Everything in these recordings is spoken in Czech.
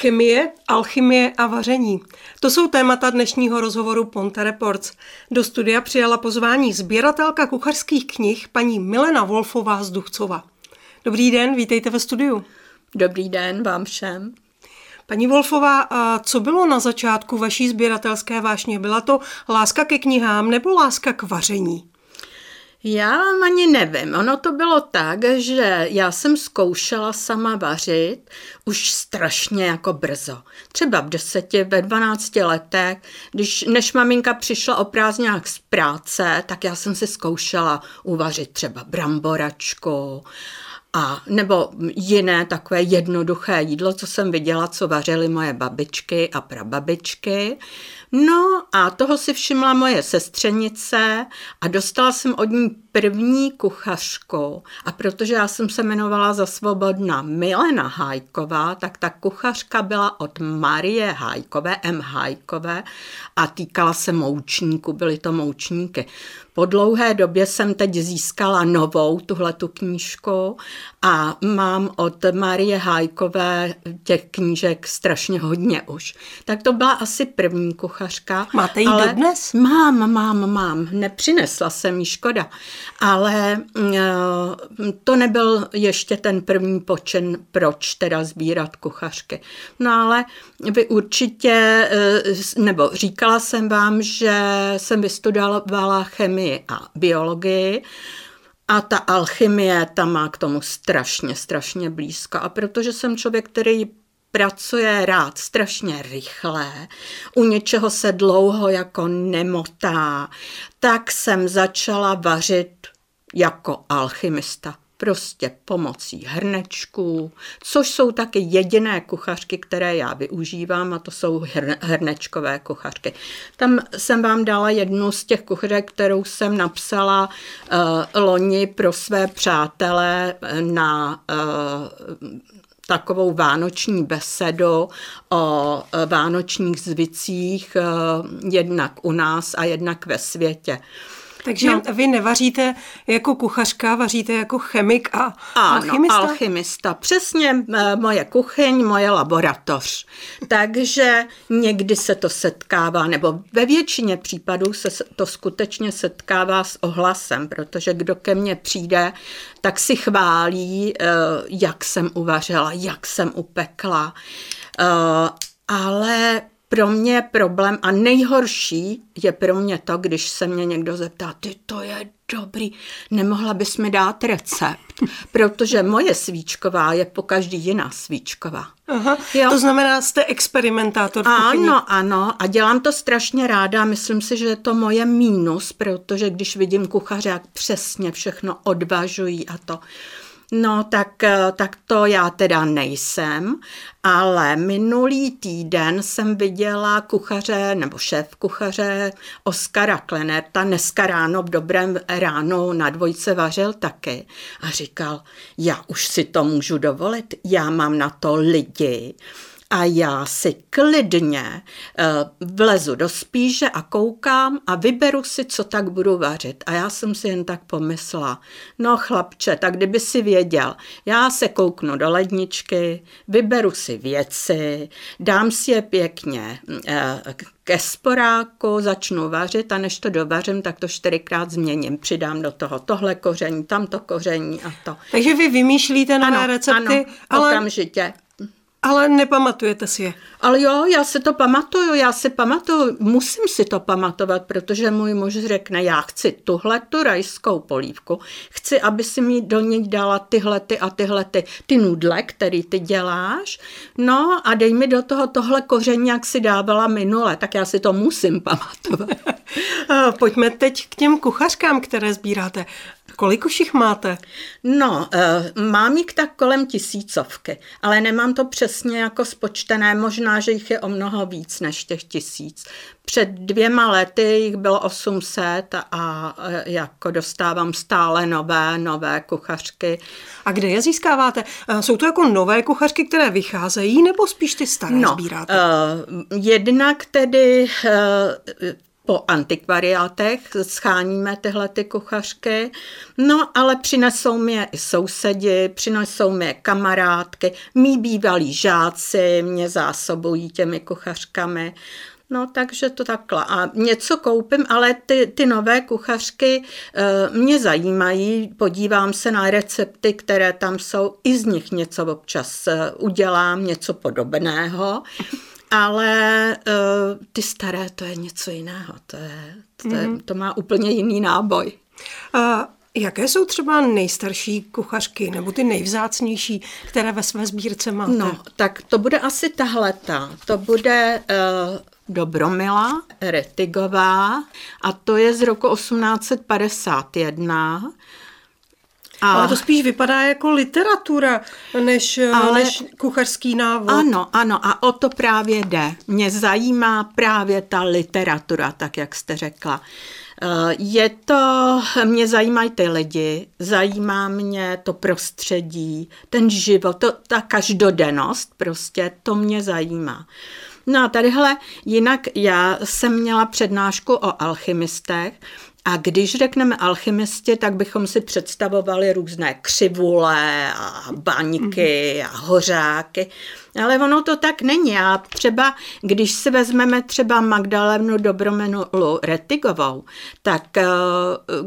Chemie, alchymie a vaření. To jsou témata dnešního rozhovoru Ponte Reports. Do studia přijala pozvání sběratelka kuchařských knih paní Milena Wolfová z Duchcova. Dobrý den, vítejte ve studiu. Dobrý den vám všem. Paní Wolfová, a co bylo na začátku vaší sběratelské vášně? Byla to láska ke knihám nebo láska k vaření? Já ani nevím. Ono to bylo tak, že já jsem zkoušela sama vařit už strašně jako brzo. Třeba v deseti, ve dvanácti letech, když, než maminka přišla o prázdňách z práce, tak já jsem si zkoušela uvařit třeba bramboračku a nebo jiné takové jednoduché jídlo, co jsem viděla, co vařily moje babičky a prababičky. No a toho si všimla moje sestřenice a dostala jsem od ní první kuchařku. A protože já jsem se jmenovala za svobodna Milena Hajková, tak ta kuchařka byla od Marie Hajkové, M. Hajkové a týkala se moučníku, byly to moučníky. Po dlouhé době jsem teď získala novou tuhle tu knížku a mám od Marie Hajkové těch knížek strašně hodně už. Tak to byla asi první kuchařka. Máte ji ale dnes? Mám, mám, mám. Nepřinesla jsem jí, škoda. Ale uh, to nebyl ještě ten první počin, proč teda sbírat kuchařky. No ale vy určitě, uh, nebo říkala jsem vám, že jsem vystudovala chemii a biologii, a ta alchymie tam má k tomu strašně, strašně blízko. A protože jsem člověk, který pracuje rád strašně rychle, u něčeho se dlouho jako nemotá, tak jsem začala vařit jako alchymista prostě pomocí hrnečků, což jsou taky jediné kuchařky, které já využívám a to jsou hrnečkové kuchařky. Tam jsem vám dala jednu z těch kuchařek, kterou jsem napsala uh, loni pro své přátele na uh, takovou vánoční besedu o vánočních zvicích, jednak u nás a jednak ve světě. Takže no. vy nevaříte jako kuchařka, vaříte jako chemik a ano, alchymista? alchymista. Přesně eh, moje kuchyň, moje laboratoř. Takže někdy se to setkává, nebo ve většině případů se to skutečně setkává s ohlasem, protože kdo ke mně přijde, tak si chválí, eh, jak jsem uvařila, jak jsem upekla. Eh, ale pro mě problém a nejhorší je pro mě to, když se mě někdo zeptá, ty to je dobrý, nemohla bys mi dát recept, protože moje svíčková je po každý jiná svíčková. Aha, jo? to znamená, jste experimentátor. Ano, ano a dělám to strašně ráda, myslím si, že je to moje mínus, protože když vidím kuchaře, jak přesně všechno odvažují a to, No, tak, eh, tak to já teda nejsem, ale minulý týden jsem viděla kuchaře nebo šéf kuchaře Oskara Klenerta, dneska ráno v dobrém ránu na dvojce vařil taky. A říkal, já už si to můžu dovolit, já mám na to lidi, a já si klidně uh, vlezu do spíže a koukám a vyberu si, co tak budu vařit. A já jsem si jen tak pomyslela, no chlapče, tak kdyby si věděl, já se kouknu do ledničky, vyberu si věci, dám si je pěkně uh, ke sporáku, začnu vařit a než to dovařím, tak to čtyřikrát změním. Přidám do toho tohle koření, tamto koření a to. Takže vy vymýšlíte nové ano, recepty, ano, ale okamžitě. Ale nepamatujete si je. Ale jo, já si to pamatuju, já si pamatuju, musím si to pamatovat, protože můj muž řekne, já chci tuhle tu rajskou polívku, chci, aby si mi do ní dala tyhle ty a tyhle ty, ty nudle, který ty děláš, no a dej mi do toho tohle koření, jak si dávala minule, tak já si to musím pamatovat. Pojďme teď k těm kuchařkám, které sbíráte. Kolik už jich máte? No, uh, mám jich tak kolem tisícovky, ale nemám to přesně jako spočtené, možná, že jich je o mnoho víc než těch tisíc. Před dvěma lety jich bylo 800 a uh, jako dostávám stále nové, nové kuchařky. A kde je získáváte? Uh, jsou to jako nové kuchařky, které vycházejí, nebo spíš ty staré no, sbíráte? Uh, jednak tedy uh, po antikvariátech, scháníme tyhle ty kuchařky, no ale přinesou mi je i sousedi, přinesou mi je kamarádky, mý bývalí žáci mě zásobují těmi kuchařkami, No, takže to takhle. A něco koupím, ale ty, ty nové kuchařky e, mě zajímají. Podívám se na recepty, které tam jsou. I z nich něco občas e, udělám, něco podobného. Ale e, ty staré, to je něco jiného. To, je, to, je, mhm. to má úplně jiný náboj. A jaké jsou třeba nejstarší kuchařky nebo ty nejvzácnější, které ve své sbírce máte? No, tak to bude asi tahleta. To bude... E, Dobromila Retigová a to je z roku 1851. A... Ale to spíš vypadá jako literatura, než, Ale... než kuchařský návod. Ano, ano, a o to právě jde. Mě zajímá právě ta literatura, tak jak jste řekla. Eh, je to, mě zajímají ty lidi, zajímá mě to prostředí, ten život, to, ta každodennost prostě, to mě zajímá. No a tadyhle, jinak já jsem měla přednášku o alchymistech a když řekneme alchymisti, tak bychom si představovali různé křivule a baňky a hořáky. Ale ono to tak není. A třeba, když si vezmeme třeba Magdalenu Dobromenu Retigovou, tak eh,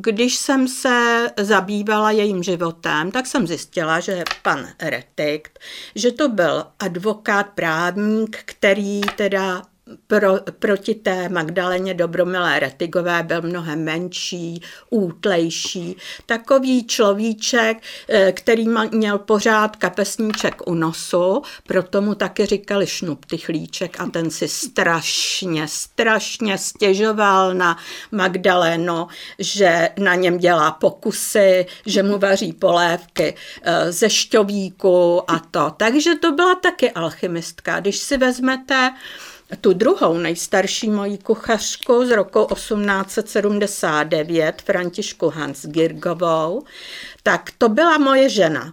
když jsem se zabývala jejím životem, tak jsem zjistila, že pan Retik, že to byl advokát, právník, který teda pro, proti té Magdaleně Dobromilé Retigové byl mnohem menší, útlejší. Takový človíček, eh, který měl pořád kapesníček u nosu, proto mu taky říkali šnuptychlíček a ten si strašně, strašně stěžoval na Magdalenu, že na něm dělá pokusy, že mu vaří polévky eh, ze šťovíku a to. Takže to byla taky alchymistka. Když si vezmete tu druhou nejstarší moji kuchařku z roku 1879, Františku Hansgirgovou, tak to byla moje žena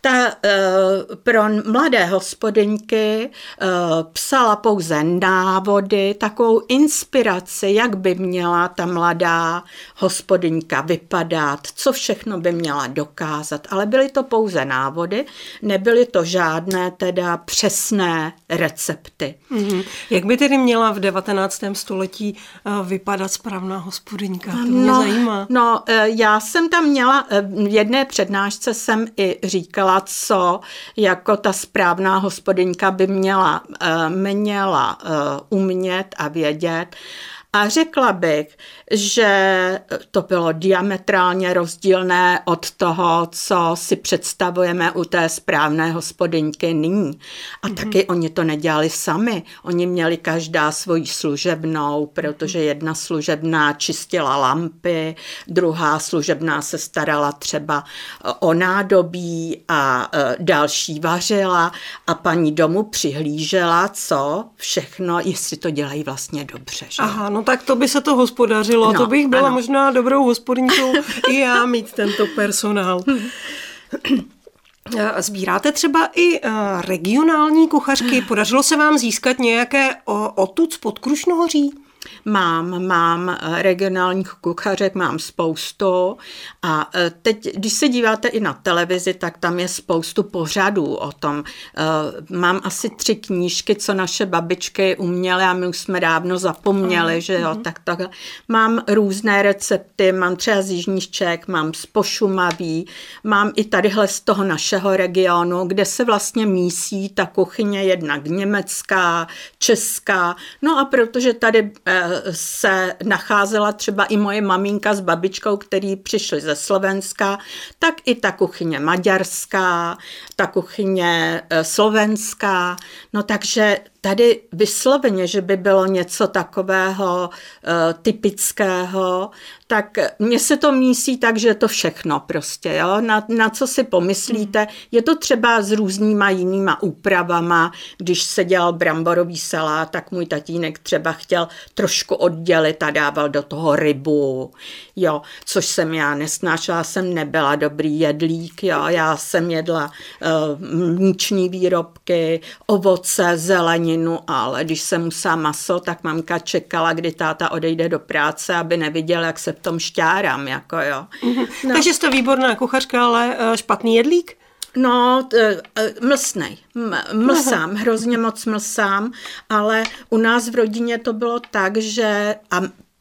ta uh, pro mladé hospodyňky uh, psala pouze návody, takovou inspiraci, jak by měla ta mladá hospodyňka vypadat, co všechno by měla dokázat, ale byly to pouze návody, nebyly to žádné teda přesné recepty. Mm-hmm. Jak by tedy měla v 19. století uh, vypadat správná hospodyňka? To mě no, zajímá. No, já jsem tam měla, v jedné přednášce jsem i říkala, co jako ta správná hospodyňka by měla, eh, měla eh, umět a vědět. A řekla bych, že to bylo diametrálně rozdílné od toho, co si představujeme u té správné hospodyňky nyní. A mm-hmm. taky oni to nedělali sami. Oni měli každá svoji služebnou, protože jedna služebná čistila lampy, druhá služebná se starala třeba o nádobí a e, další vařila a paní domu přihlížela, co všechno, jestli to dělají vlastně dobře. Že? Aha, no tak to by se to hospodařilo. No, to bych byla ano. možná dobrou hospodníkou i já mít tento personál. Sbíráte třeba i eh, regionální kuchařky? Podařilo se vám získat nějaké otud z Podkrušnohoří? Mám, mám eh, regionálních kuchařek, mám spoustu a eh, teď, když se díváte i na televizi, tak tam je spoustu pořadů o tom. Eh, mám asi tři knížky, co naše babičky uměly a my už jsme dávno zapomněli, že jo, tak tak. Mám různé recepty, mám třeba z Jižních Čech, mám z Pošumaví, mám i tadyhle z toho našeho regionu, kde se vlastně mísí ta kuchyně jednak německá, česká, no a protože tady se nacházela třeba i moje maminka s babičkou, který přišli ze Slovenska, tak i ta kuchyně maďarská, ta kuchyně eh, slovenská. No takže tady vysloveně, že by bylo něco takového uh, typického, tak mně se to mísí tak, že je to všechno prostě, jo? Na, na co si pomyslíte. Hmm. Je to třeba s různýma jinýma úpravama. Když se dělal bramborový salát, tak můj tatínek třeba chtěl trošku oddělit a dával do toho rybu, jo, což jsem já nesnášela, jsem nebyla dobrý jedlík, jo, já jsem jedla uh, mníční výrobky, ovoce, zeleninu, zeleninu, ale když se musela maso, tak mamka čekala, kdy táta odejde do práce, aby neviděl, jak se v tom šťárám, jako jo. Mm-hmm. No. Takže jste výborná kuchařka, ale eh, špatný jedlík? No, mlsnej. Mlsám, hrozně moc mlsám, ale u nás v rodině to bylo tak, že a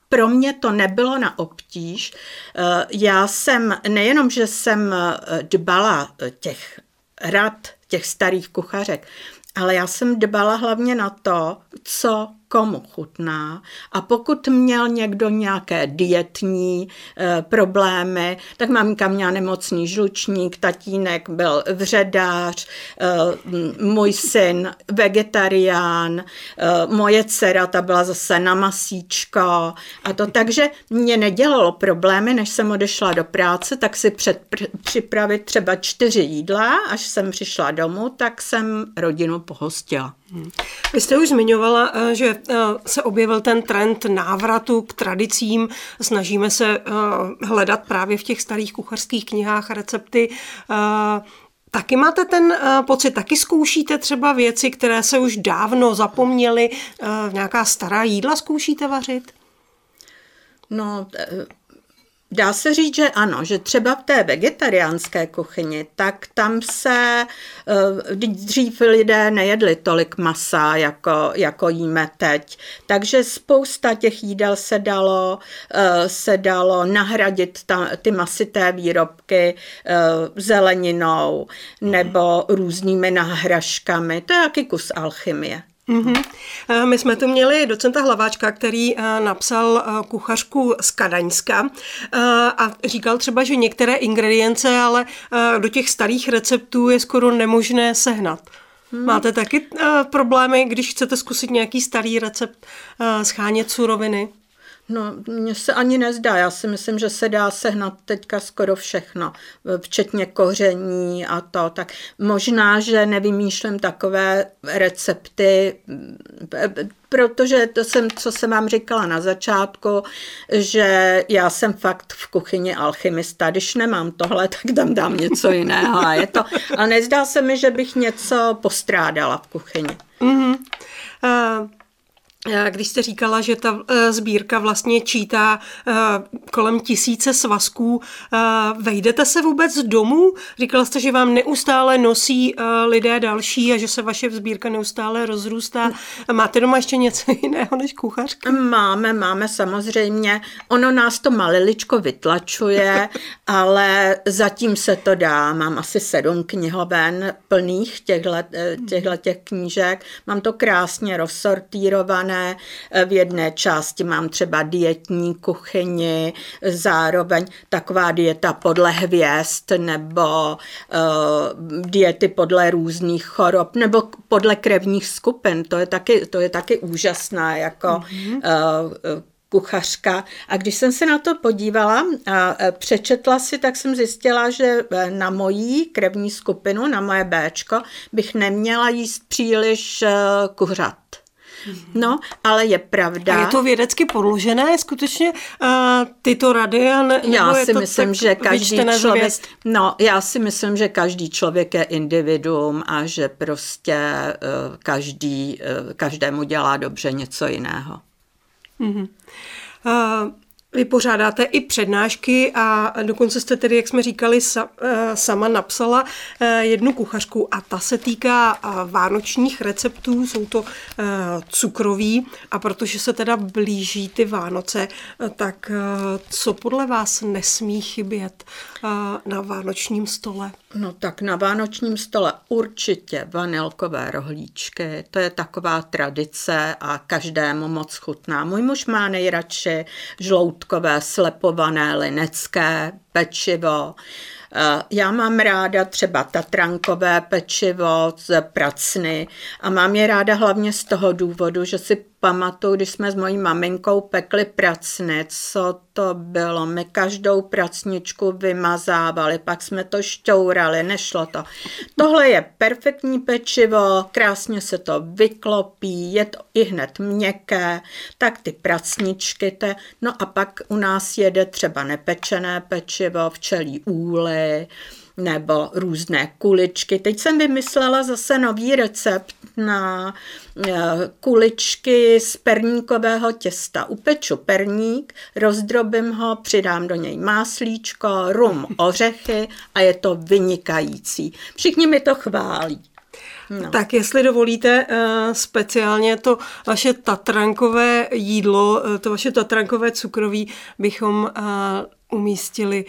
pro mě to nebylo na obtíž. Eh, já jsem, nejenom, že jsem eh, dbala těch rad těch starých kuchařek, ale já jsem dbala hlavně na to, co komu chutná. A pokud měl někdo nějaké dietní e, problémy, tak maminka měla nemocný žlučník, tatínek byl vředář, e, můj syn vegetarián, e, moje dcera ta byla zase na masíčko a to takže mě nedělalo problémy, než jsem odešla do práce, tak si před, připravit třeba čtyři jídla, až jsem přišla domů, tak jsem rodinu pohostila. Vy jste už zmiňovala, eh, že eh, se objevil ten trend návratu k tradicím. Snažíme se eh, hledat právě v těch starých kuchařských knihách recepty. Taky máte ten pocit, taky zkoušíte třeba věci, které se už dávno zapomněly, nějaká stará jídla zkoušíte vařit? No, Dá se říct, že ano, že třeba v té vegetariánské kuchyni, tak tam se eh, dřív lidé nejedli tolik masa, jako, jako jíme teď. Takže spousta těch jídel se dalo, eh, se dalo nahradit ta, ty masité výrobky eh, zeleninou nebo různými náhražkami. To je jaký kus alchymie. Mm-hmm. My jsme tu měli docenta Hlaváčka, který eh, napsal eh, kuchařku z Kadaňska a říkal třeba, že některé ingredience ale do těch starých receptů je skoro nemožné sehnat. Hmm. Máte taky problémy, když chcete zkusit nějaký starý recept schánět suroviny? No, mně se ani nezdá. Já si myslím, že se dá sehnat teďka skoro všechno, včetně koření a to. Tak možná, že nevymýšlím takové recepty, protože to jsem, co jsem vám říkala na začátku, že já jsem fakt v kuchyni alchymista. Když nemám tohle, tak tam dám něco jiného. A je to, ale nezdá se mi, že bych něco postrádala v kuchyni. Mm-hmm. Uh... Když jste říkala, že ta eh, sbírka vlastně čítá eh, kolem tisíce svazků, eh, vejdete se vůbec z domů? Říkala jste, že vám neustále nosí lidé další a že se vaše sbírka neustále rozrůstá. Máte doma ještě něco jiného než kuchařky? Máme, máme samozřejmě. Ono nás to maliličko vytlačuje, ale zatím se to dá. Mám asi sedm knihoven plných těchto těch knížek. Mám to krásně rozsortírované jiné. V jedné části mám třeba dietní kuchyni, zároveň taková dieta podle hvězd nebo uh, diety podle různých chorob nebo podle krevních skupin. To je taky, to je taky úžasná jako mm-hmm. uh, kuchařka. A když jsem se na to podívala a přečetla si, tak jsem zjistila, že na mojí krevní skupinu, na moje Bčko, bych neměla jíst příliš kuřat. No, ale je pravda. A je to vědecky podložené, skutečně uh, tyto rady? A ne, já si myslím, že každý člověk, no, já si myslím, že každý člověk je individuum a že prostě uh, každý, uh, každému dělá dobře něco jiného. Mm-hmm. Uh, vy pořádáte i přednášky a dokonce jste tedy, jak jsme říkali, eh, sama napsala eh, jednu kuchařku a ta se týká eh, vánočních receptů, jsou to cukroví a protože se teda blíží ty Vánoce, tak co podle vás nesmí chybět na vánočním stole? No tak na vánočním stole určitě vanilkové rohlíčky, to je taková tradice a každému moc chutná. Můj muž má nejradši žloutkové slepované linecké pečivo, Eh, já mám ráda třeba tatrankové pečivo z pracny a mám je ráda hlavně z toho důvodu, že si pamatuju, když jsme s mojí maminkou pekli pracny, co to bylo. My každou pracničku vymazávali, pak jsme to šťourali, nešlo to. Tohle je perfektní pečivo, krásně se to vyklopí, je to i hned měkké, tak ty pracničky, te, no a pak u nás jede třeba nepečené pečivo, včelí úly, nebo různé kuličky. Teď jsem vymyslela zase nový recept na eh, kuličky z perníkového těsta. Upeču perník, rozdrobím ho, přidám do něj máslíčko, rum, ořechy a je to vynikající. Všichni mi to chválí. No. Tak jestli dovolíte, eh, speciálně to vaše tatrankové jídlo, eh, to vaše tatrankové cukroví bychom umístili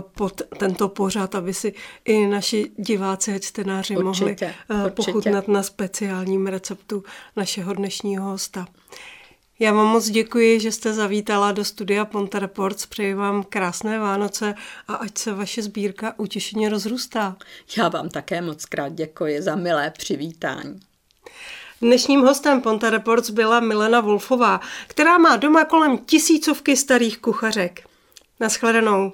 pod tento pořad, aby si i naši diváci a čtenáři určitě, mohli určitě. pochutnat na speciálním receptu našeho dnešního hosta. Já vám moc děkuji, že jste zavítala do studia Ponte Reports. Přeji vám krásné Vánoce a ať se vaše sbírka utěšeně rozrůstá. Já vám také moc krát děkuji za milé přivítání. Dnešním hostem Ponte Reports byla Milena Wolfová, která má doma kolem tisícovky starých kuchařek. Naschledanou.